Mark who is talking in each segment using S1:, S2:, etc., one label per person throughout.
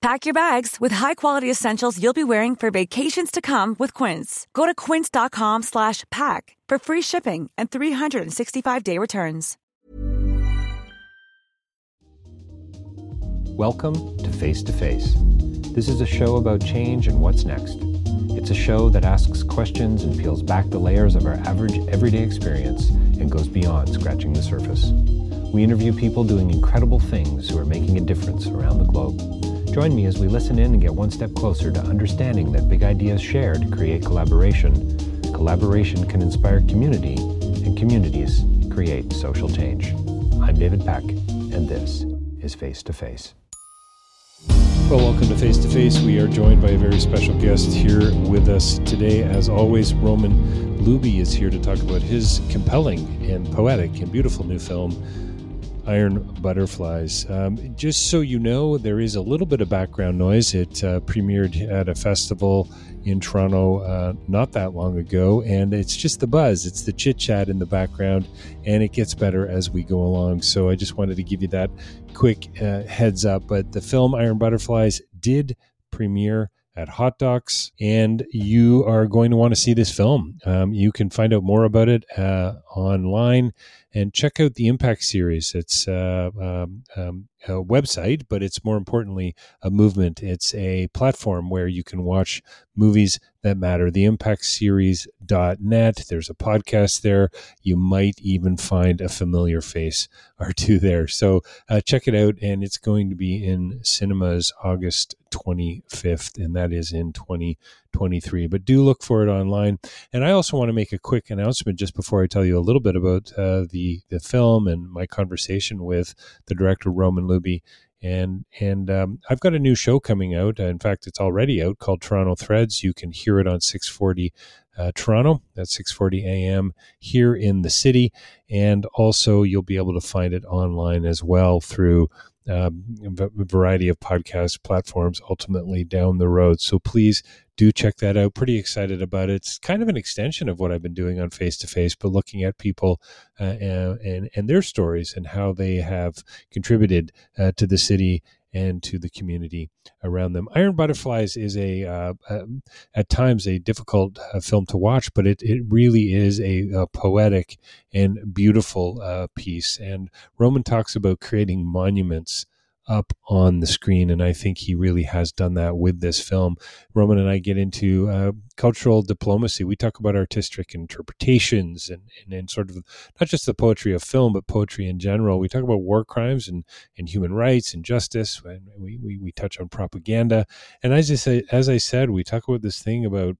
S1: Pack your bags with high-quality essentials you'll be wearing for vacations to come with Quince. Go to quince.com slash pack for free shipping and 365-day returns.
S2: Welcome to Face to Face. This is a show about change and what's next. It's a show that asks questions and peels back the layers of our average everyday experience and goes beyond scratching the surface. We interview people doing incredible things who are making a difference around the globe. Join me as we listen in and get one step closer to understanding that big ideas shared create collaboration. Collaboration can inspire community, and communities create social change. I'm David Peck, and this is Face to Face.
S3: Well, welcome to Face to Face. We are joined by a very special guest here with us today. As always, Roman Liubyi is here to talk about his compelling and poetic and beautiful new film, Iron Butterflies. Um, just so you know, there is a little bit of background noise. It uh, premiered at a festival in Toronto uh, not that long ago, and it's just the buzz. It's the chit chat in the background, and it gets better as we go along. So I just wanted to give you that quick uh, heads up. But the film Iron Butterflies did premiere at Hot Docs, and you are going to want to see this film. Um, you can find out more about it uh, online and check out the Impact series. It's uh, um, um, a website, but it's more importantly a movement. It's a platform where you can watch movies that matter. The Impact Series.net. There's a podcast there. You might even find a familiar face or two there. So uh, check it out. And it's going to be in cinemas August 25th, and that is in 2023. But do look for it online. And I also want to make a quick announcement just before I tell you a little bit about uh, the, the film and my conversation with the director, Roman Liubyi. And and um, I've got a new show coming out. In fact, it's already out called Toronto Threads. You can hear it on 640 uh, Toronto. That's 6:40 a.m. here in the city, and also you'll be able to find it online as well through um, a variety of podcast platforms. Ultimately, down the road. So please do check that out. Pretty excited about it. It's kind of an extension of what I've been doing on Face to Face, but looking at people uh, and, and, and their stories and how they have contributed uh, to the city and to the community around them. Iron Butterflies is a uh, um, at times a difficult uh, film to watch, but it, it really is a, a poetic and beautiful uh, piece. And Roman talks about creating monuments up on the screen. And I think he really has done that with this film. Roman and I get into uh, cultural diplomacy. We talk about artistic interpretations and, and, and, sort of not just the poetry of film, but poetry in general. We talk about war crimes and, and human rights and justice. And we, we, we touch on propaganda. And as I, say, as I said, we talk about this thing about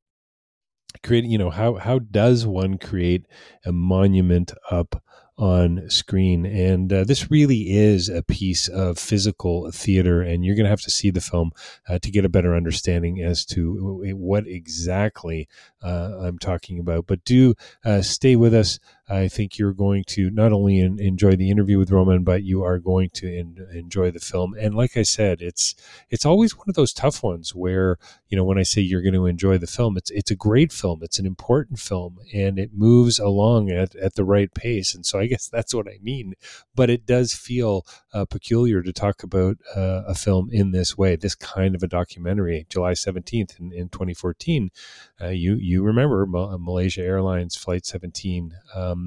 S3: creating, you know, how, how does one create a monument up on screen. And uh, this really is a piece of physical theater, and you're going to have to see the film uh, to get a better understanding as to what exactly uh, I'm talking about. But do uh, stay with us. I think you're going to not only in, enjoy the interview with Roman, but you are going to in, enjoy the film. And like I said, it's it's always one of those tough ones where you know when I say you're going to enjoy the film, it's it's a great film, it's an important film, and it moves along at, at the right pace. And so I guess that's what I mean. But it does feel uh, peculiar to talk about uh, a film in this way, this kind of a documentary. July 17th in, in 2014, uh, you you remember Malaysia Airlines Flight 17. Um,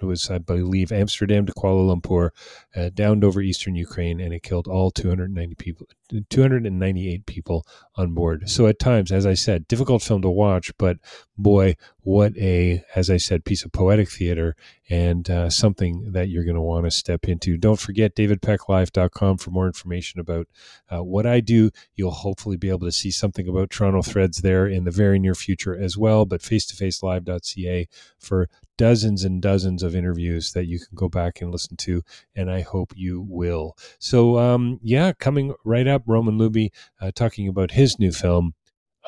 S3: it was, I believe, Amsterdam to Kuala Lumpur, uh, downed over eastern Ukraine, and it killed all 290 people, 298 people on board. So at times, as I said, difficult film to watch, but boy, what a, as I said, piece of poetic theater and uh, something that you're going to want to step into. Don't forget davidpecklive.com for more information about uh, what I do. You'll hopefully be able to see something about Toronto Threads there in the very near future as well, but face-to-facelive.ca for dozens and dozens of interviews that you can go back and listen to, and I hope you will. So, um, yeah, coming right up, Roman Liubyi uh, talking about his new film,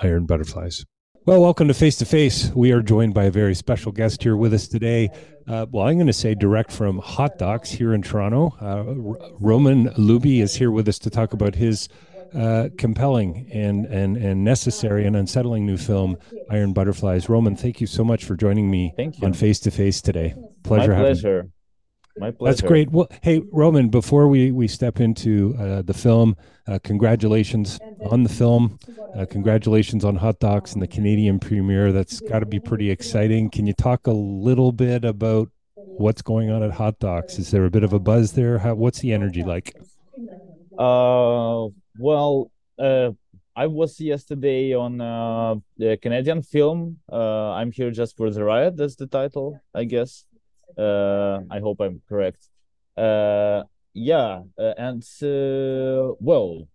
S3: Iron Butterflies. Well, welcome to Face to Face. We are joined by a very special guest here with us today. Uh, well, I'm going to say direct from Hot Docs here in Toronto. Uh, Roman Liubyi is here with us to talk about his uh, compelling and, and, and necessary and unsettling new film, Iron Butterflies. Roman, thank you so much for joining me on Face to Face today.
S4: Pleasure. My pleasure. My pleasure.
S3: That's great. Well, hey, Roman, before we, we step into uh, the film, uh, congratulations on the film. Uh, congratulations on Hot Docs and the Canadian premiere. That's got to be pretty exciting. Can you talk a little bit about what's going on at Hot Docs? Is there a bit of a buzz there? How, what's the energy like?
S4: Uh, well, uh, I was yesterday on uh, the Canadian film. Uh, I'm here just for the riot. That's the title, I guess. Uh, I hope I'm correct. Uh, yeah, uh, and uh, well,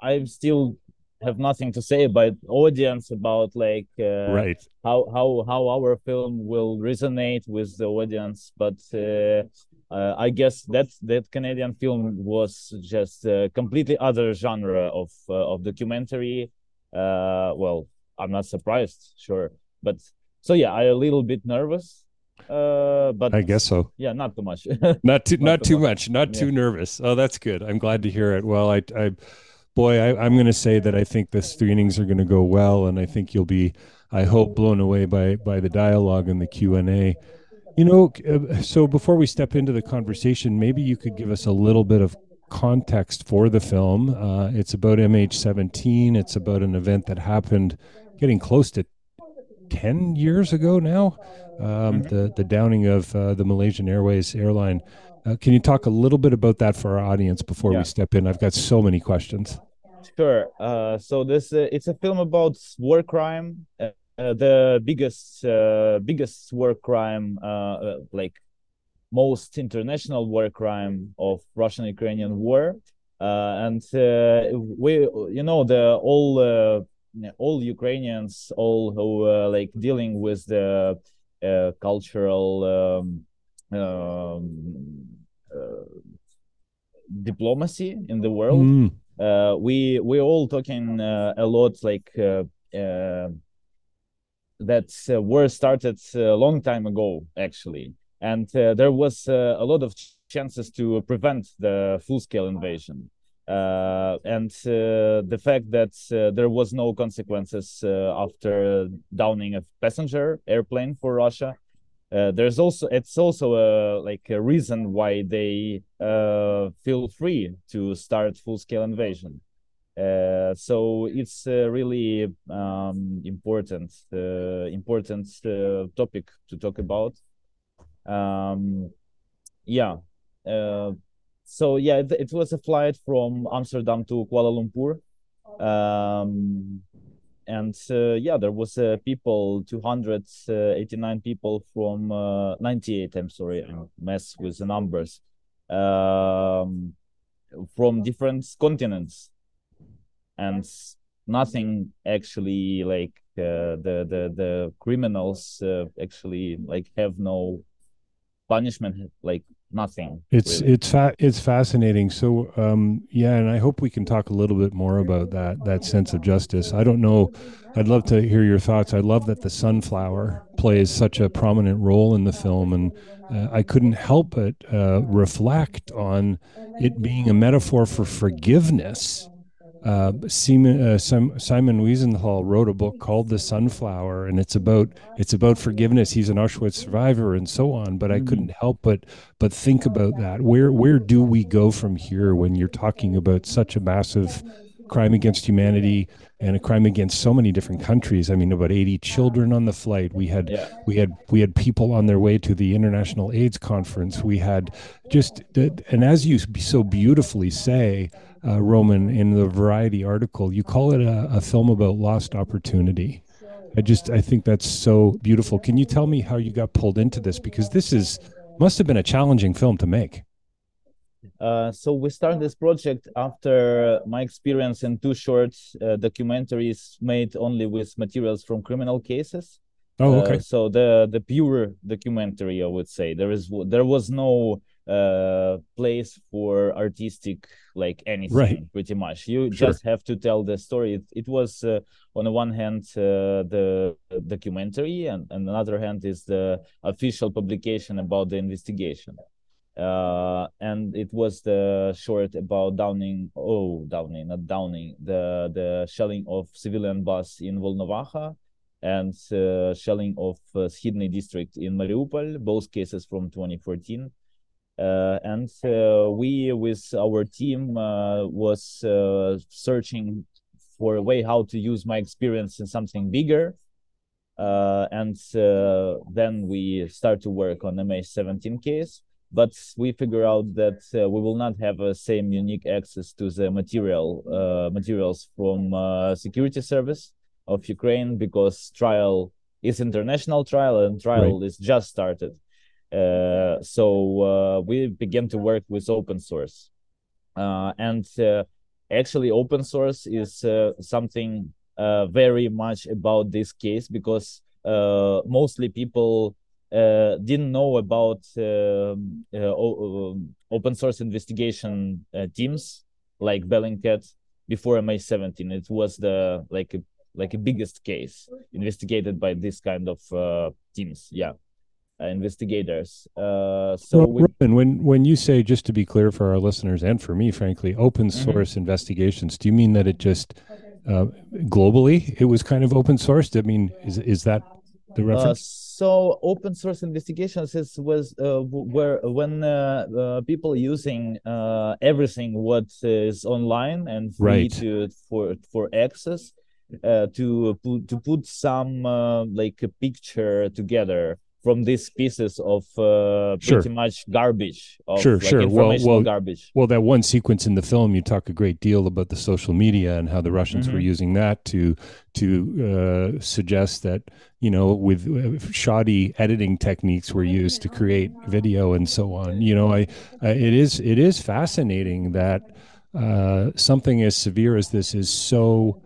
S4: I still have nothing to say about audience about like uh,
S3: right
S4: how how how our film will resonate with the audience, but. Uh, uh, I guess that that Canadian film was just a completely other genre of uh, of documentary. Uh, well, I'm not surprised, sure, but so yeah, I a little bit nervous. Uh, but
S3: I guess so.
S4: Yeah, not too much.
S3: not too not, not too much. much. Not yeah. too nervous. Oh, that's good. I'm glad to hear it. Well, I, I boy, I, I'm going to say that I think the screenings are going to go well, and I think you'll be, I hope, blown away by by the dialogue and the Q and A. You know, uh, so before we step into the conversation, maybe you could give us a little bit of context for the film. Uh, it's about MH17. It's about an event that happened getting close to 10 years ago now, um, mm-hmm. the, the downing of uh, the Malaysian Airways airline. Uh, can you talk a little bit about that for our audience before yeah. we step in? I've got so many questions.
S4: Sure. Uh, so this uh, it's a film about war crime uh, the biggest uh, biggest war crime uh, like most international war crime of Russian Ukrainian war and we you know the all all Ukrainians all who are like dealing with the cultural um, um, diplomacy in the world. Mm. Uh, we we all talking uh, a lot like uh, that uh, war started a uh, long time ago, actually, and uh, there was uh, a lot of chances to prevent the full-scale invasion. Uh, and uh, the fact that there was no consequences after downing a passenger airplane for Russia, there's also it's also a like a reason why they feel free to start full-scale invasion. Uh, so it's really um, important uh, important uh, topic to talk about. Um, yeah. Uh, so yeah, it, it, was a flight from Amsterdam to Kuala Lumpur. Um, and uh, yeah, there was people, 289 people from 98. I'm sorry, I mess with the numbers. Um, from different continents and nothing actually like uh, the the the criminals uh, actually like have no punishment like nothing
S3: it's really. it's fa- it's fascinating. So um yeah and i hope we can talk a little bit more about that that sense of justice. I don't know. I'd love to hear your thoughts. I love that the sunflower plays such a prominent role in the film and uh, i couldn't help but uh, reflect on it being a metaphor for forgiveness uh, Simon, uh, Simon Wiesenthal wrote a book called The Sunflower, and it's about it's about forgiveness. He's an Auschwitz survivor and so on. But I mm-hmm. couldn't help but but think about that. Where where do we go from here when you're talking about such a massive crime against humanity and a crime against so many different countries. I mean, about 80 children on the flight. We had
S4: Yeah.
S3: we had we had people on their way to the International AIDS conference. We had just and as you so beautifully say, uh, Roman, in the Variety article, you call it a, a film about lost opportunity. I just I think that's so beautiful. Can you tell me how you got pulled into this? Because this is must have been a challenging film to make.
S4: Uh, so we started this project after my experience in two short uh, documentaries made only with materials from criminal cases.
S3: Oh,
S4: Uh,
S3: okay.
S4: so the the pure documentary, I would say, there is there was no uh place for artistic like anything
S3: Right.
S4: pretty much you
S3: Sure.
S4: just have to tell the story it, it was uh, on the one hand uh, the documentary and on the other hand is the official publication about the investigation uh and it was the short about downing oh downing not downing the the shelling of civilian bus in volnovakha and uh, shelling of uh, Skhidnyi district in Mariupol, both cases from 2014. Uh, and uh, we, with our team, uh, was uh, searching for a way how to use my experience in something bigger. Uh, and uh, then we start to work on the MH17 case. But we figure out that uh, we will not have the same unique access to the material uh, materials from uh, security service of Ukraine because trial is international trial and trial is just started. Uh, so uh, we began to work with open source, uh, and uh, actually open source is uh, something very much about this case because mostly people didn't know about um, um, open source investigation teams like Bellingcat before MH17. It was the like like a biggest case investigated by this kind of teams. Yeah, investigators. Uh, so
S3: Ro-
S4: we,
S3: Roman, when when you say just to be clear for our listeners and for me, frankly, open
S4: Mm-hmm.
S3: source investigations, do you mean that it just uh, globally it was kind of open sourced? I mean, is is that the
S4: Uh,
S3: reference?
S4: so open source investigations is was uh, where when uh, uh, people using uh, everything what is online and free
S3: Right.
S4: to for for access uh, to put to put some uh, like a picture together from these pieces of uh,
S3: Sure.
S4: pretty much garbage of
S3: Sure,
S4: like
S3: sure. Well- well,
S4: garbage
S3: Well, that one sequence in the film, you talk a great deal about the social media and how the Russians were
S4: Mhm.
S3: using that to to uh, suggest that you know with uh, shoddy editing techniques were used to create video and so on. You know, I, I it is it is fascinating that uh, something as severe as this is so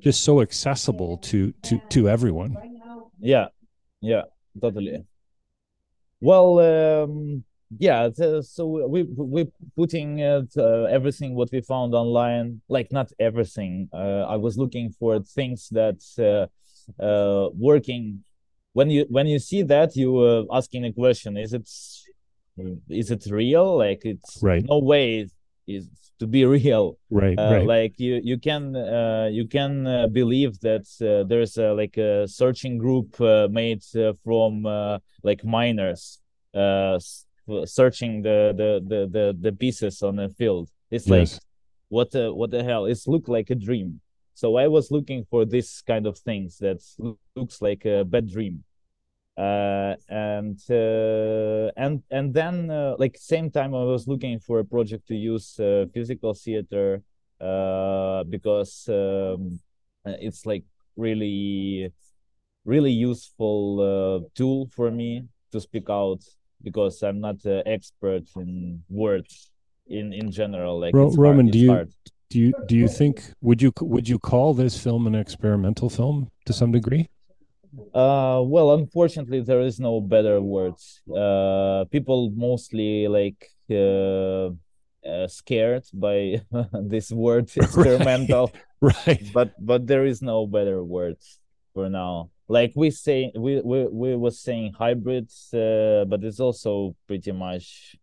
S3: just so accessible to to to everyone.
S4: Yeah, yeah, totally. Well, um, yeah. so we we putting uh, uh, everything what we found online, like not everything. Uh, I was looking for things that uh, uh, working. When you when you see that, you uh, asking a question: Is it is it real? Like it's
S3: Right.
S4: no way is to be real.
S3: Right,
S4: uh,
S3: right.
S4: like you you can uh, you can uh, believe that uh, there's a, like a searching group uh, made uh, from uh, like miners uh, searching the, the the the the pieces on a field. It's like
S3: Yes.
S4: what the what the hell? It's look like a dream. So i was looking for this kind of things that looks like a bad dream uh and uh and and then uh, like same time i was looking for a project to use uh, physical theater uh because um uh, it's like really really useful uh, tool for me to speak out because i'm not an expert in words in in general like
S3: Ro-
S4: hard-
S3: Roman,
S4: it's
S3: do you
S4: hard.
S3: do you do you think would you would you call this film an experimental film to some degree?
S4: Uh, well, unfortunately, there is no better words. Uh, people mostly like uh, uh, scared by this word experimental,
S3: Right.
S4: but but there is no better words for now. Like we say, we we we was saying hybrids, uh, but it's also pretty much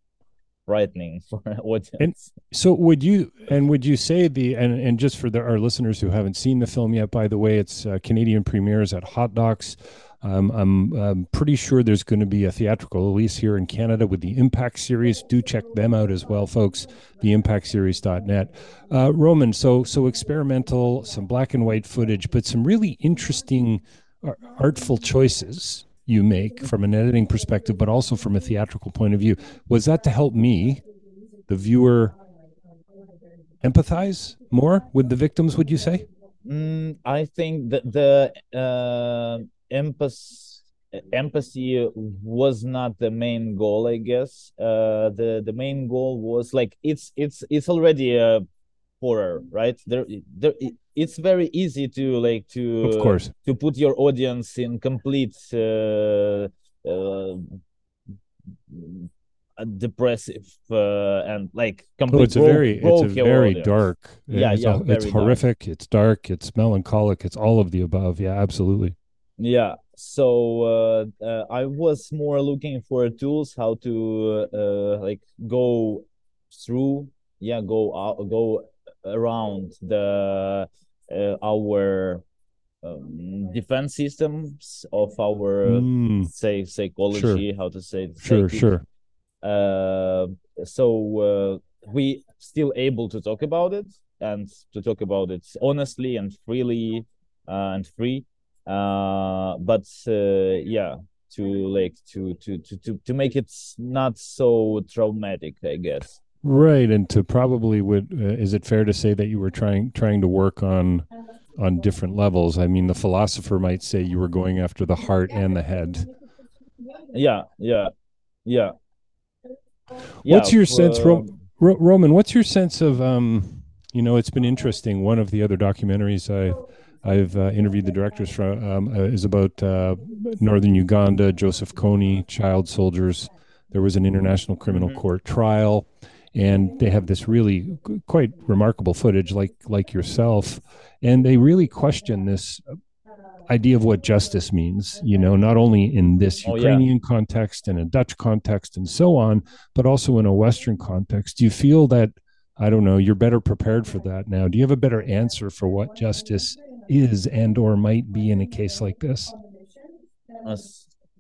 S4: frightening for audience.
S3: So would you and would you say the and and just for the, our listeners who haven't seen the film yet, by the way, it's uh, Canadian premieres at Hot Docs Um, I'm, I'm pretty sure there's going to be a theatrical release here in Canada with the Impact series. Do check them out as well, folks. The TheImpactSeries.net. Uh, Roman, so so experimental, some black and white footage, but some really interesting, uh, artful choices you make from an editing perspective, but also from a theatrical point of view. Was that to help me, the viewer, empathize more with the victims? Would you say?
S4: Mm, I think that the uh, empathy empathy was not the main goal i guess uh the the main goal was like it's it's it's already a horror right? There there it's very easy to like to
S3: of course.
S4: to put your audience in complete uh, uh depressive uh, and like complete
S3: oh, it's a very it's a very audience. dark.
S4: Yeah
S3: it's,
S4: yeah
S3: a, it's horrific
S4: dark.
S3: it's dark it's melancholic it's all of the above. Yeah absolutely.
S4: Yeah so uh, uh, i was more looking for tools how to uh, like go through yeah go out go around the uh, our um, defense systems of our
S3: mm.
S4: say psychology
S3: sure.
S4: how to say
S3: sure sure
S4: uh, so uh, we still able to talk about it and to talk about it honestly and freely uh, and free uh, but uh, yeah to like to, to to to to make it not so traumatic i guess
S3: right and to probably would uh, is it fair to say that you were trying trying to work on on different levels i mean the philosopher might say you were going after the heart and the head
S4: yeah yeah yeah
S3: what's your sense, Ro- Ro- Roman? What's your sense of um, you know, it's been interesting. One of the other documentaries I I've uh, interviewed the directors from um, uh, is about uh, northern Uganda, Joseph Kony, child soldiers. There was an international criminal mm-hmm. court trial, and they have this really quite remarkable footage, like like yourself, and they really question this idea of what justice means, you know, not only in this Ukrainian oh, yeah. context and a Dutch context and so on, but also in a Western context. Do you feel that, I don't know, you're better prepared for that now? Do you have a better answer for what justice is and or might be in a case like this?
S4: Uh,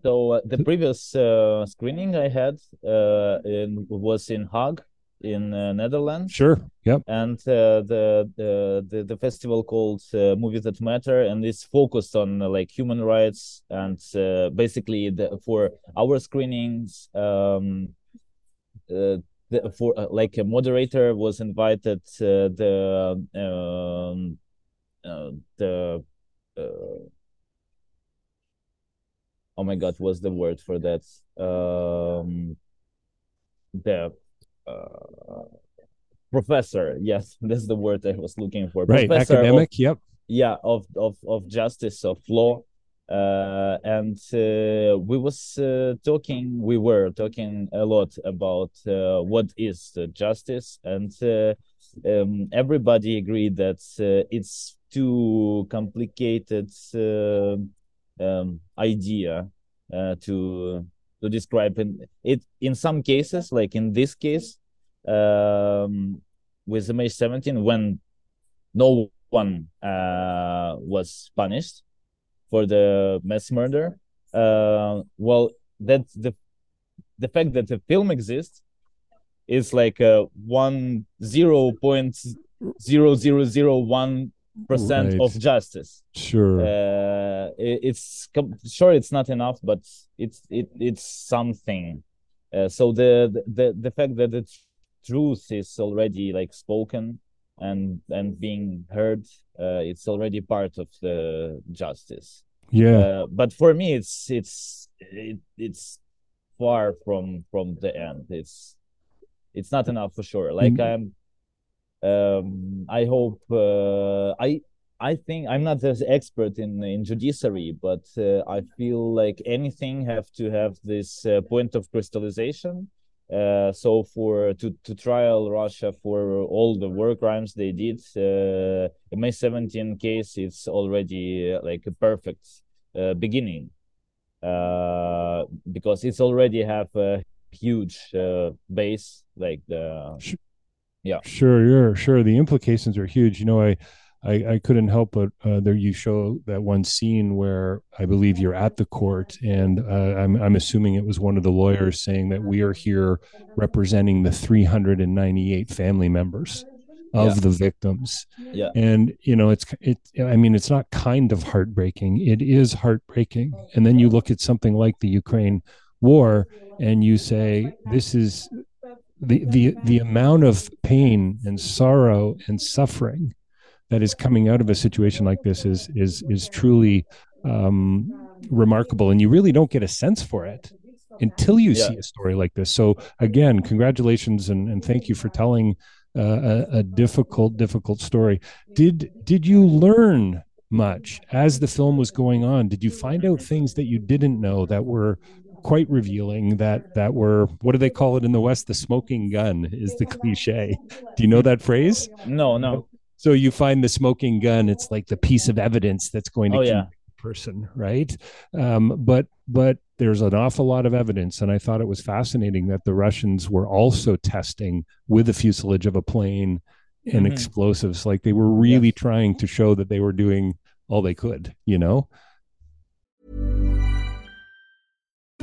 S4: so uh, the previous uh, screening I had uh, in, was in Hague in uh, Netherlands.
S3: Sure. Yep.
S4: And uh, the, the, the the festival called uh, Movies That Matter, and it's focused on uh, like human rights and uh, basically the, for our screenings. Um, uh, the, for like a moderator was invited the um, the oh my god what's the word for that um the uh, professor. Yes, that's the word I was looking for.
S3: Right,
S4: professor
S3: academic.
S4: Of,
S3: yep.
S4: Yeah, of of of justice of law. Uh, and uh, we was uh, talking we were talking a lot about uh, what is justice and uh, um, everybody agreed that uh, it's too complicated um, idea to to describe in it in some cases like in this case um, with MH17 when no one uh, was punished for the mass murder. Uh, well, that the the fact that the film exists is like a one zero point zero zero zero one percent right. of justice.
S3: Sure,
S4: uh, it, it's sure it's not enough, but it's it it's something. Uh, so the, the the fact that the truth is already like spoken and and being heard, uh, it's already part of the justice.
S3: Yeah.
S4: Uh, but for me, it's it's it, it's far from from the end. It's it's not enough for sure. Like mm. I'm um, I hope uh, I I think I'm not as expert in in judiciary, but uh, I feel like anything have to have this uh, point of crystallization. Uh, so for to to trial Russia for all the war crimes they did, uh, MH17 case it's already uh, like a perfect beginning because it's already have a huge base like the
S3: yeah sure sure sure the implications are huge you know i I, I couldn't help but uh, there you show that one scene where I believe you're at the court, and uh, I'm I'm assuming it was one of the lawyers saying that we are here representing the 398 family members of
S4: Yeah.
S3: the victims.
S4: Yeah.
S3: And you know, it's it. I mean, it's not kind of heartbreaking. It is heartbreaking. And then you look at something like the Ukraine war, and you say, this is the the the amount of pain and sorrow and suffering that is coming out of a situation like this is is is truly um, remarkable, and you really don't get a sense for it until you
S4: Yeah.
S3: see a story like this. So again, congratulations and, and thank you for telling uh, a, a difficult, difficult story. Did did you learn much as the film was going on? Did you find out things that you didn't know that were quite revealing? That that were what do they call it in the West? The smoking gun is the cliche. Do you know that phrase?
S4: No, no.
S3: So you find the smoking gun. It's like the piece of evidence that's going to
S4: Oh, yeah.
S3: the person, right? Um, but but there's an awful lot of evidence, and I thought it was fascinating that the Russians were also testing with the fuselage of a plane and
S4: Mhm.
S3: explosives. Like they were really trying to show that they were doing all they could. You know.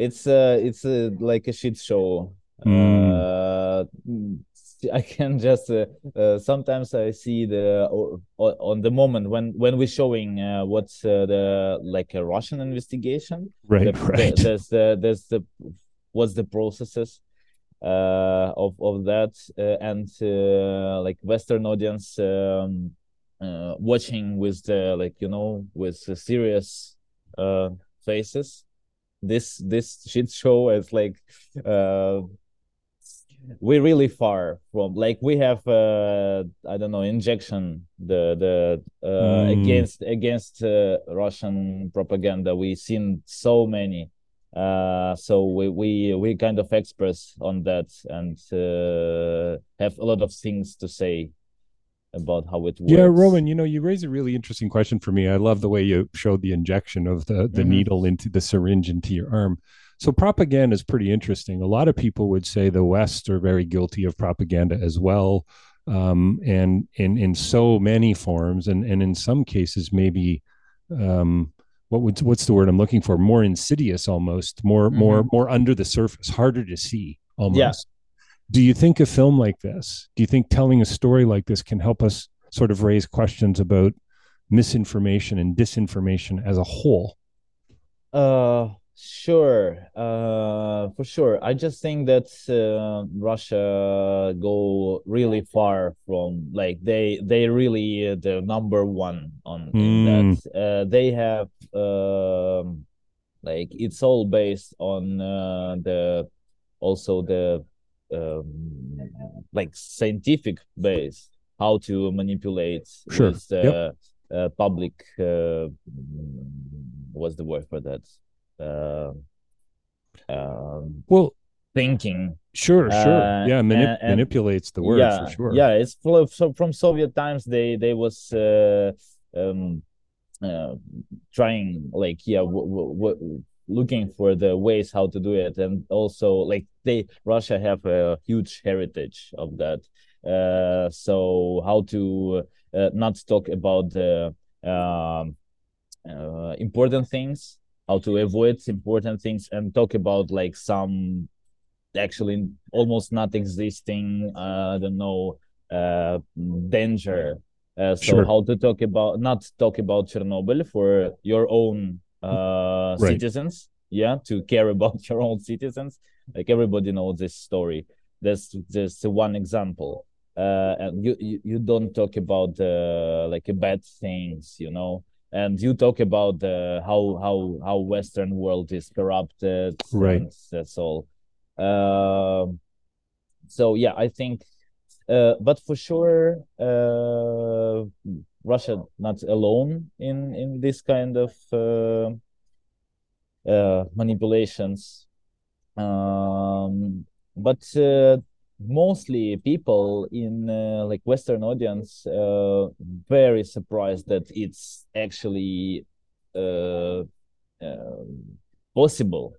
S4: It's uh it's uh, like a shit show.
S3: Mm.
S4: Uh, I can just uh, uh, sometimes I see the on the moment when when we're showing uh, what's uh, the like a Russian investigation.
S3: Right,
S4: the,
S3: right.
S4: The, there's the there's the what's the processes uh of of that uh, and uh, like Western audience um uh, watching with the like you know with serious uh faces this this shit show is like uh we're really far from like we have uh i don't know injection the the uh
S3: Mm.
S4: against against uh, russian propaganda. We've seen so many. Uh so we we we kind of experts on that and uh, have a lot of things to say about how it works
S3: Yeah, Roman, you know, you raise a really interesting question for me. I love the way you showed the injection of the, the
S4: Mhm.
S3: needle into the syringe into your arm. So propaganda is pretty interesting. A lot of people would say the West are very guilty of propaganda as well. Um, and in in so many forms and, and in some cases maybe um what would what's the word I'm looking for? More insidious almost, more more more under the surface, harder to see almost. Do you think a film like this, do you think telling a story like this can help us sort of raise questions about misinformation and disinformation as a whole?
S4: Uh, Sure, uh, for sure. I just think that uh, Russia go really far from like they they really uh, the number one on in
S3: Mm.
S4: that. Uh, they have um, like it's all based on uh, the also the um, like scientific base how to manipulate
S3: Sure.
S4: with uh, uh, public uh, what's the word for that uh, um,
S3: Well,
S4: thinking
S3: sure, sure.
S4: Uh,
S3: yeah, manip-
S4: and- and-
S3: manipulates the word
S4: yeah,
S3: for sure.
S4: Yeah, it's full of so from Soviet times. They they was uh, um, uh, trying like yeah, w- w- w- looking for the ways how to do it, and also like they Russia have a huge heritage of that. Uh, so how to uh, not talk about the um, uh, important things, how to avoid important things, and talk about like some actually almost not existing uh, I don't know uh, danger. Uh, so
S3: Sure.
S4: how to talk about not talk about Chernobyl for your own uh,
S3: Right.
S4: citizens, yeah, to care about your own citizens. Like everybody knows this story. That's just one example. Uh, and you, you you don't talk about uh, like bad things, you know, and you talk about uh, how how how Western world is corrupted.
S3: Right.
S4: That's all. Um, so yeah, I think, uh, but for sure, uh, Russia not alone in in this kind of uh, uh, manipulations. Um, but uh, mostly people in uh, like Western audience uh, very surprised that it's actually uh, uh, possible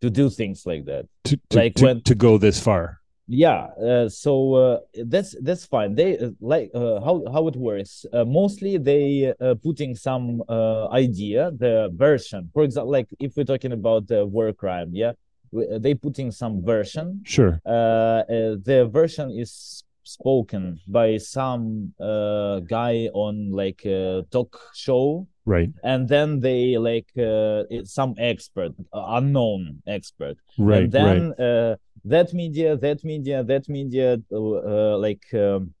S4: to do things like that.
S3: To, to,
S4: Like
S3: to,
S4: when-
S3: to go this far.
S4: yeah uh, so uh, that's that's fine. They uh, like uh, how how it works uh, mostly they uh, putting some uh, idea the version. For example like if we're talking about the war crime yeah uh, they putting some version
S3: Sure.
S4: uh, uh, the version is spoken by some uh, guy on like a talk show
S3: Right.
S4: and then they like uh, some expert uh, unknown expert
S3: Right.
S4: and then
S3: right.
S4: uh, that media that media that media uh, uh, like um,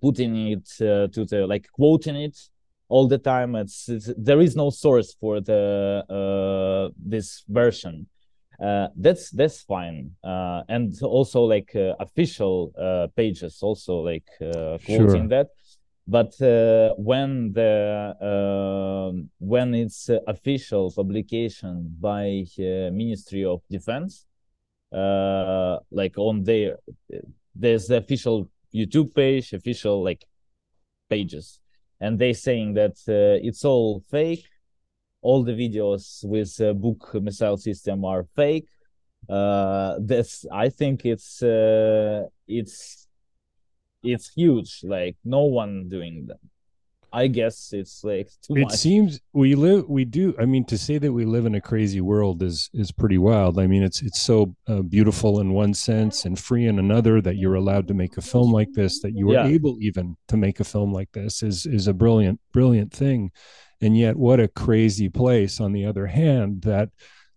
S4: putting it uh, to the like quoting it all the time it's, it's there is no source for the uh, this version uh, that's that's fine. Uh, and also like uh, official uh, pages also like uh, quoting
S3: Sure.
S4: that. But uh, when the um when it's uh, official publication by uh, ministry of defense uh like on their there's the official youtube page official like pages. And they saying that uh, it's all fake all the videos with uh, Buk missile system are fake. Uh that's i think it's uh it's it's huge. Like no one doing that. I guess it's like too
S3: it
S4: much.
S3: seems we live we do i mean to say that we live in a crazy world is is pretty wild. I mean it's it's so uh, beautiful in one sense and free in another that you're allowed to make a film like this that you were
S4: Yeah.
S3: able even to make a film like this is is a brilliant brilliant thing and yet what a crazy place on the other hand that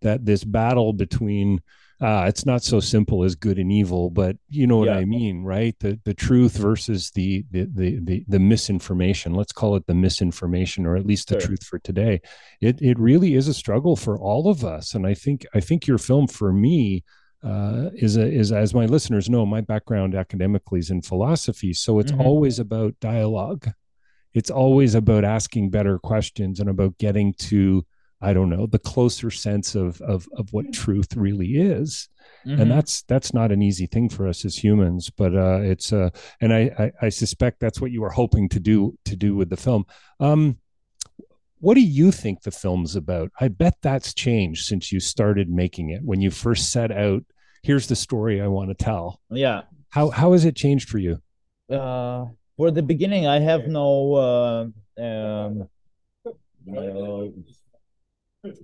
S3: that this battle between uh, it's not so simple as good and evil, but you know what
S4: Yeah.
S3: I mean, right? The the truth versus the the the the, the misinformation. Let's call it the misinformation, or at least the
S4: Sure.
S3: truth for today. It it really is a struggle for all of us, and I think I think your film for me uh, is a, is as my listeners know, my background academically is in philosophy, so it's
S4: Mhm.
S3: always about dialogue. It's always about asking better questions and about getting to I don't know the closer sense of of of what truth really is.
S4: Mhm.
S3: and that's that's not an easy thing for us as humans but uh it's uh and I, I i suspect that's what you were hoping to do to do with the film. Um what do you think the film's about? I bet that's changed since you started making it. When you first set out here's the story i want to tell.
S4: Yeah.
S3: How how has it changed for you?
S4: Uh for the beginning i have no uh um uh,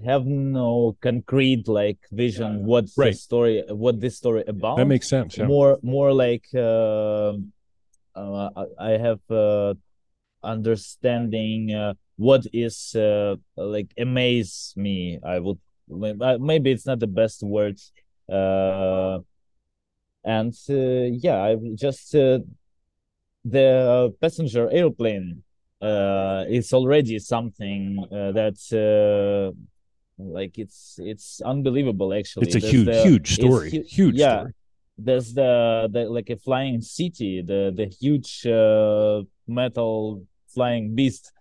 S4: have no concrete like vision what's the story what this story about
S3: that makes sense yeah.
S4: more more like uh, uh, I- I have uh, understanding uh, what is uh, like amaze me. I would maybe it's not the best words uh, and uh, yeah i just uh, the passenger airplane uh, is already something uh, that uh, like it's it's unbelievable actually
S3: It's a
S4: There's
S3: huge,
S4: the-
S3: huge story.
S4: hu-
S3: Huge
S4: yeah
S3: story.
S4: there's the, the like a flying city the the huge uh, metal flying beast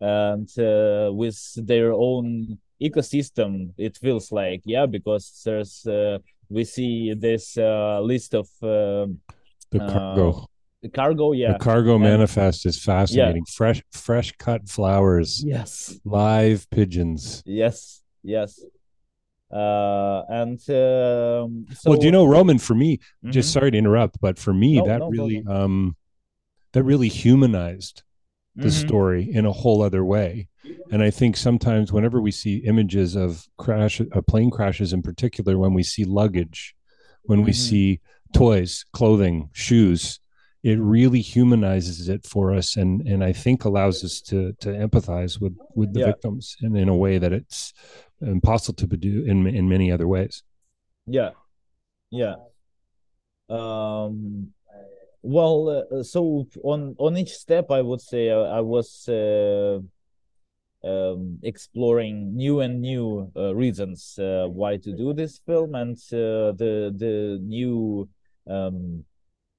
S4: and uh, with their own ecosystem it feels like yeah because there's uh, we see this uh, list of um
S3: The
S4: uh,
S3: cargo,
S4: the cargo yeah
S3: the cargo
S4: And-
S3: manifest is fascinating. Fresh, fresh cut flowers,
S4: yes
S3: live pigeons.
S4: yes yes uh and um so
S3: well, do you know Roman? For me, just
S4: Mhm.
S3: sorry to interrupt, but for me,
S4: No,
S3: that
S4: no,
S3: really,
S4: ahead.
S3: um, that really humanized the
S4: Mhm.
S3: story in a whole other way. And I think sometimes whenever we see images of crash, uh, plane crashes in particular, when we see luggage, when we
S4: Mhm.
S3: see toys, clothing, shoes, it really humanizes it for us, and and I think allows us to to empathize with with the
S4: Yeah.
S3: victims, and in a way that it's impossible to do in in many other ways.
S4: yeah yeah um well uh, so on on each step i would say uh, i was uh, um exploring new and new uh, reasons uh, why to do this film and uh, the the new um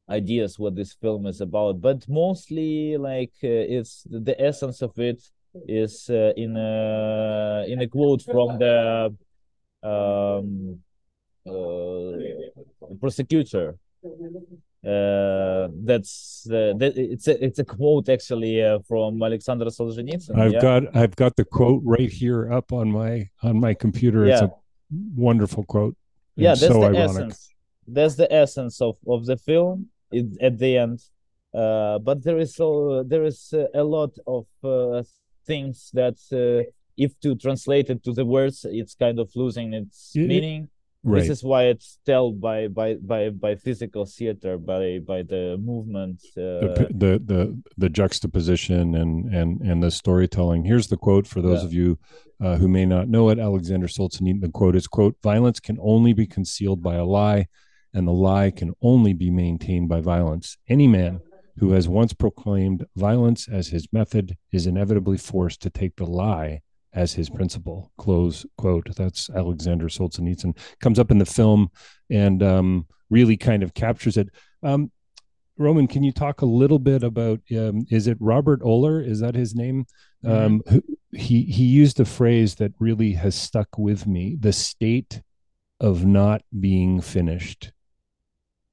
S4: ideas what this film is about but mostly like uh, it's the essence of it is uh, in a in a quote from the um uh, prosecutor uh that's uh, that it's a it's a quote actually uh, from alexander solzhenitsyn
S3: I've
S4: yeah?
S3: got I've got the quote right here up on my on my computer. It's a wonderful quote.
S4: yeah that's
S3: so
S4: the
S3: ironic.
S4: essence that's the essence of of the film it, at the end uh but there is so there is uh, a lot of uh, things that uh, if to translate it to the words it's kind of losing its
S3: It-
S4: meaning
S3: Right.
S4: this is why it's told by by by by physical theater by by the movement
S3: the,
S4: uh,
S3: p- the the the juxtaposition and and and the storytelling. Here's the quote for those
S4: Yeah.
S3: of you uh, who may not know it. Alexander Solzhenitsyn. The quote is: "quote Violence can only be concealed by a lie, and the lie can only be maintained by violence. Any man who has once proclaimed violence as his method is inevitably forced to take the lie." As his principle, close quote. That's Alexander Solzhenitsyn. Comes up in the film and um, really kind of captures it. Um, Roman, can you talk a little bit about um, is it Robert Oler? Is that his name? Um, who, he he used a phrase that really has stuck with me: the state of not being finished.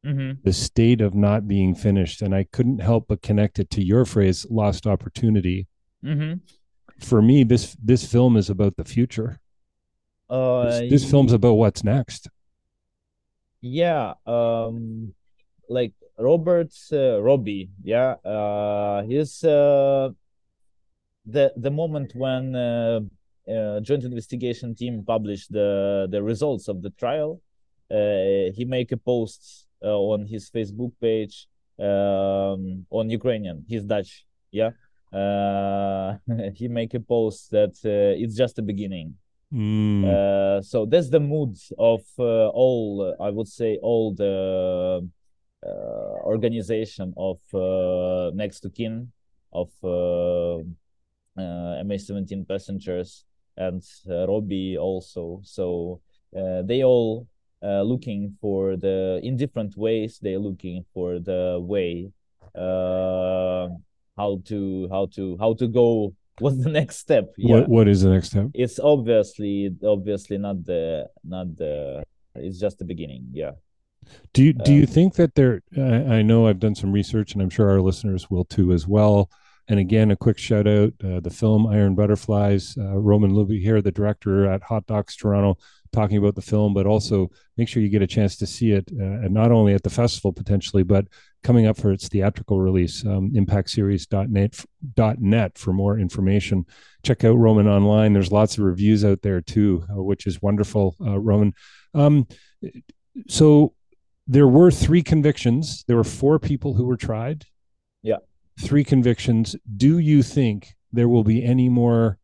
S4: Mhm.
S3: The state of not being finished, and I couldn't help but connect it to your phrase "lost opportunity."
S4: Mhm.
S3: For me, this this film is about the future.
S4: Uh,
S3: This, this film's about what's next.
S4: yeah um like Robert's uh, robbie yeah uh he's uh the the moment when uh, uh joint investigation team published the the results of the trial uh he make a post on his facebook page um on ukrainian he's dutch yeah? Uh he make a post that uh, it's just the beginning.
S3: Mm,
S4: uh, so that's the mood of uh, all i would say all the uh, organization of uh, next to kin of uh, uh, mh17 passengers and uh, robbie also. So uh, they all uh, looking for the in different ways they're looking for the way uh, how to how to how to go what's the next step yeah
S3: What what is the next step?
S4: it's obviously obviously not the not the it's just the beginning yeah
S3: Do you do you
S4: Um,
S3: think that there? I, I know I've done some research, and I'm sure our listeners will too as well. And again, a quick shout out: uh, the film Iron Butterflies. Uh, Roman Liubyi here, the director at Hot Docs Toronto, talking about the film, but also make sure you get a chance to see it, uh, and not only at the festival potentially, but coming up for its theatrical release. Um, ImpactSeries.net .net for more information. Check out Roman online. There's lots of reviews out there too, uh, which is wonderful. Uh, Roman. Um, so there were three convictions. There were four people who were tried.
S4: Yeah.
S3: Three convictions. Do you think there will be any more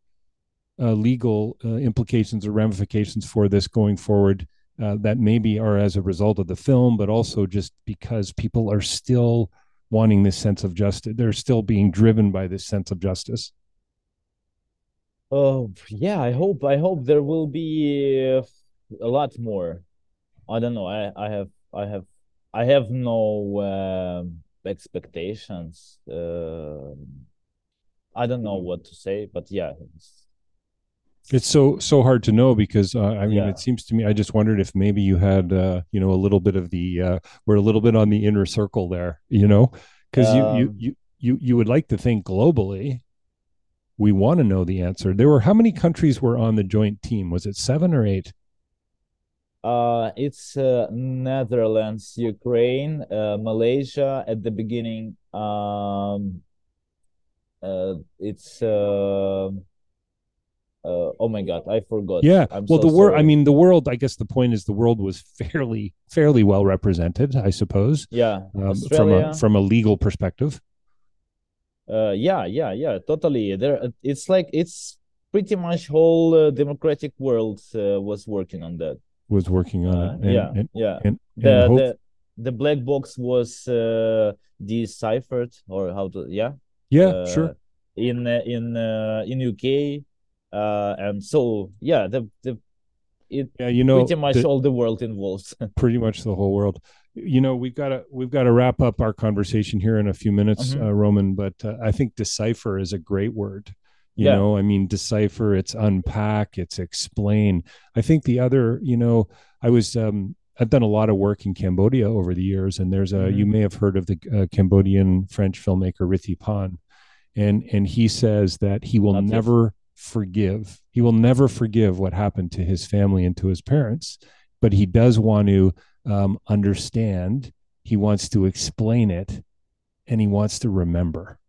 S3: uh, legal uh, implications or ramifications for this going forward uh, that maybe are as a result of the film, but also just because people are still wanting this sense of justice. They're still being driven by this sense of justice.
S4: Oh yeah, I hope I hope there will be a lot more. I don't know. I I have I have I have no uh, expectations. Uh, I don't know what to say, but yeah, it's,
S3: so so hard to know because uh, I mean,
S4: Yeah.
S3: it seems to me. I just wondered if maybe you had, uh, you know, a little bit of the uh, we're a little bit on the inner circle there, you know, because you, you
S4: Um,
S3: you you you would like to think globally. We want to know the answer. There were how many countries were on the joint team? Was it seven or eight?
S4: Uh, it's uh, Netherlands, Ukraine, uh, Malaysia at the beginning. Um, uh, it's uh, uh, oh my God, I forgot.
S3: Yeah.
S4: I'm
S3: well,
S4: so
S3: the world. I mean, the world. I guess the point is the world was fairly fairly well represented. I suppose
S4: yeah,
S3: um, from a from a legal perspective.
S4: Uh, yeah, yeah, yeah, totally. There, uh, it's like it's pretty much whole uh, democratic world uh, was working on that.
S3: Was working on
S4: Uh,
S3: it. And,
S4: yeah,
S3: and,
S4: yeah.
S3: and,
S4: The
S3: hope-
S4: the the black box was uh, deciphered or how to yeah
S3: yeah,
S4: uh,
S3: sure.
S4: in uh, in uh, in UK uh, and so yeah the the it
S3: Yeah, you know,
S4: pretty much
S3: the-
S4: all the world involved.
S3: pretty much the whole world. You know, we've got to we've got to wrap up our conversation here in a few minutes,
S4: Mhm.
S3: uh, Roman. But uh, I think decipher is a great word. You
S4: Yeah.
S3: know, I mean, decipher. It's unpack. It's explain. I think the other, you know, I was um, I've done a lot of work in Cambodia over the years, and there's a you
S4: Mhm.
S3: may have heard of the uh, Cambodian French filmmaker Rithy Panh, and and he says that he will never forgive. He will never forgive what happened to his family and to his parents, but he does want to um, understand. He wants to explain it, and he wants to remember.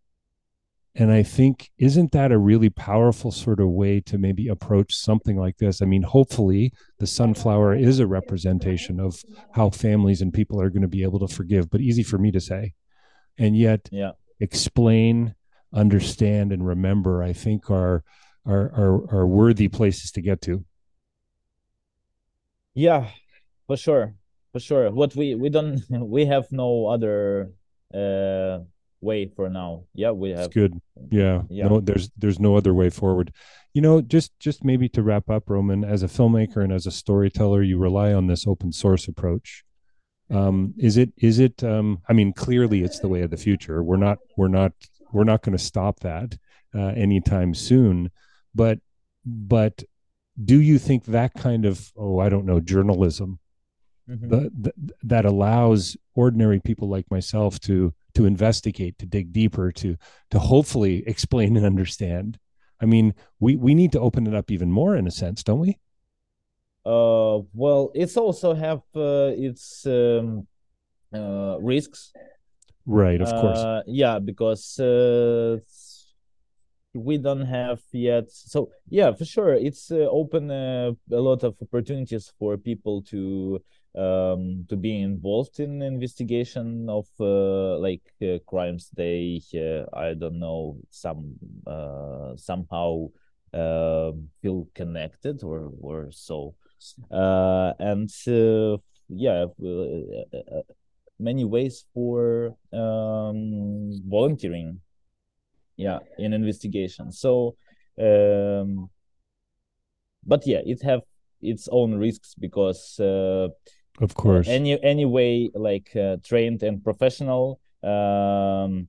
S3: And I think, isn't that a really powerful sort of way to maybe approach something like this? I mean, hopefully, the sunflower is a representation of how families and people are going to be able to forgive, but easy for me to say. And yet,
S4: yeah.
S3: explain, understand, and remember, I think are are are, are worthy places to get to.
S4: Yeah, for sure, for sure. What we we don't we have no other uh way for now. Yeah, we have It's
S3: good. Yeah.
S4: Yeah.
S3: No, there's there's no other way forward. You know, just just maybe to wrap up, Roman, as a filmmaker and as a storyteller, you rely on this open source approach. Um, is it is it um I mean, clearly it's the way of the future. We're not we're not we're not going to stop that uh, anytime soon. But but do you think that kind of oh, I don't know, journalism
S4: Mhm.
S3: the, the, that allows ordinary people like myself to to investigate to dig deeper to to hopefully explain and understand i mean we we need to open it up even more in a sense don't we
S4: Uh, well, it's also have uh, its um, uh, risks.
S3: right of course
S4: Uh, yeah, because uh, we don't have yet. So yeah, for sure, it's uh, open uh, a lot of opportunities for people to um to be involved in investigation of uh, like uh, crimes. They uh, I don't know some uh, somehow uh, feel connected or or so. And yeah many ways for um, volunteering yeah in investigation. So um but yeah it have its own risks because uh,
S3: of course.
S4: any anyway like uh, trained and professional um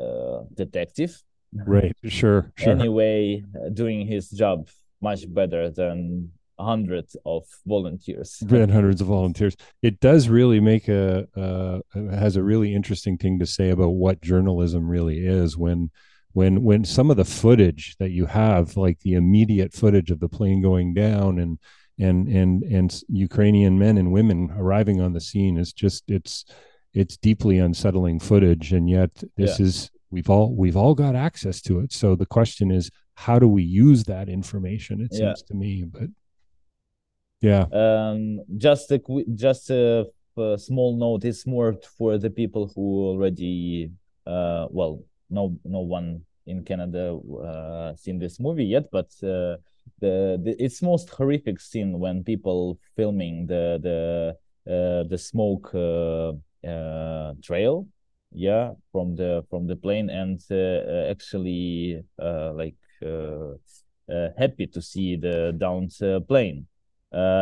S4: uh, detective.
S3: Right. Sure sure.
S4: Anyway uh, doing his job much better than hundreds of volunteers.
S3: And hundreds of volunteers. It does really make a uh, has a really interesting thing to say about what journalism really is when when when some of the footage that you have like the immediate footage of the plane going down and and and and Ukrainian men and women arriving on the scene is just it's it's deeply unsettling footage. And yet this
S4: Yeah.
S3: is we've all we've all got access to it. So the question is how do we use that information? It
S4: Yeah.
S3: seems to me but yeah
S4: um just a just a, a small note it's more for the people who already uh well no no one in Canada uh, seen this movie yet, but uh, the, the its most horrific scene when people filming the the uh, the smoke uh, uh, trail, yeah, from the from the plane, and uh, actually like happy to see the downed plane.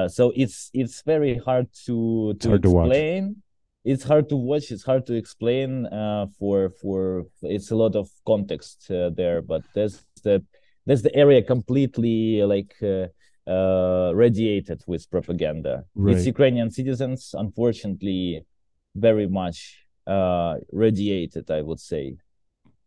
S4: So it's it's very hard to to
S3: hard
S4: explain.
S3: To
S4: it's hard to watch it's hard to explain uh, for for it's a lot of context uh, there but there's the there's the area completely like uh, uh radiated with propaganda
S3: right.
S4: it's ukrainian citizens unfortunately very much uh, radiated i would say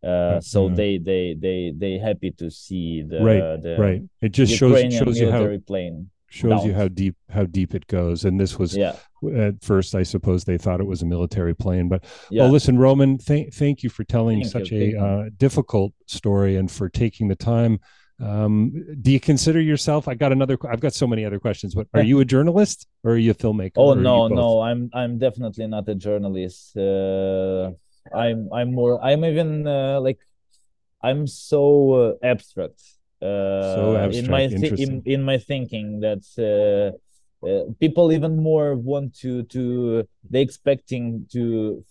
S4: uh, so
S3: yeah.
S4: they they they they happy to see the
S3: right
S4: the
S3: right it just
S4: Ukrainian
S3: shows shows you how
S4: plane
S3: shows
S4: down.
S3: you how deep how deep it goes. And this was
S4: yeah.
S3: at first i suppose they thought it was a military plane but
S4: yeah.
S3: well listen roman thank thank you for telling
S4: Thank
S3: such
S4: you,
S3: a uh, difficult story and for taking the time. Um, do you consider yourself i got another i've got so many other questions but are you a journalist or are you a filmmaker?
S4: Oh no, no, I'm I'm definitely not a journalist. Uh, I'm I'm more I'm even uh, like I'm so uh, abstract. Uh,
S3: So
S4: in my in in my thinking that uh, uh, people even more want to to they expecting to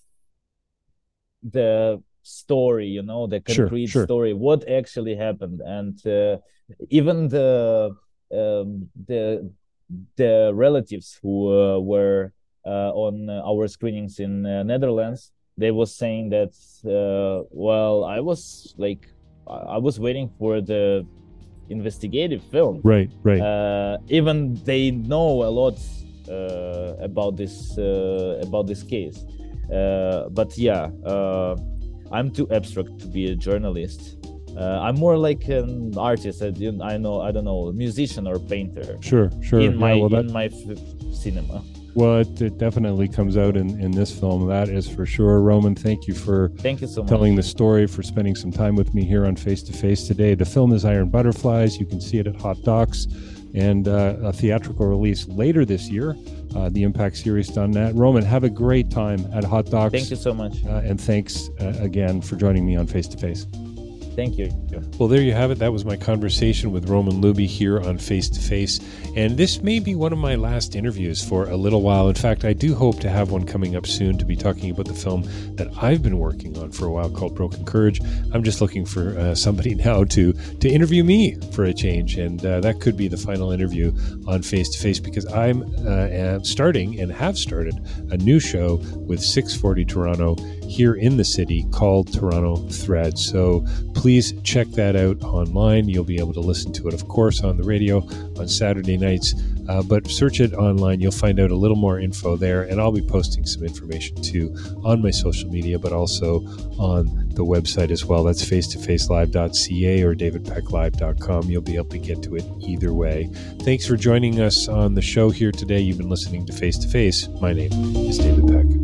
S4: the story, you know, the concrete
S3: sure.
S4: story, what actually happened, and uh, even the um, the the relatives who uh, were uh, on our screenings in uh, Netherlands, they was saying that uh, well, I was like, I was waiting for the investigative film.
S3: right right
S4: Uh, even they know a lot uh, about this uh, about this case. Uh, but yeah, uh, I'm too abstract to be a journalist. Uh, I'm more like an artist. I, don't- I know. I don't know, musician or painter
S3: sure sure
S4: in
S3: Yeah,
S4: my
S3: well, that,
S4: in my f- cinema.
S3: Well it, it definitely comes out in in this film that is for sure roman thank you for
S4: Thank you so much.
S3: telling the story, for spending some time with me here on Face to Face today. The film is Iron Butterflies. You can see it at Hot Docs and uh, a theatrical release later this year. Uh, the Impact series done that. Roman, have a great time at Hot Docs.
S4: Thank you so much.
S3: Uh, and thanks uh, again for joining me on Face to Face.
S4: Thank you.
S3: Well, there you have it. That was my conversation with Roman Liubyi here on Face to Face. And this may be one of my last interviews for a little while. In fact, I do hope to have one coming up soon to be talking about the film that I've been working on for a while called Broken Courage. I'm just looking for uh, somebody now to to interview me for a change, and uh, that could be the final interview on Face to Face because I'm uh, starting and have started a new show with 640 Toronto here in the city called Toronto Thread. So please check that out online. You'll be able to listen to it, of course, on the radio on Saturday nights. Uh, but search it online. You'll find out a little more info there, and I'll be posting some information too on my social media, but also on the website as well. That's face-to-facelive.ca or davidpecklive.com. You'll be able to get to it either way. Thanks for joining us on the show here today. You've been listening to Face to Face. My name is David Peck.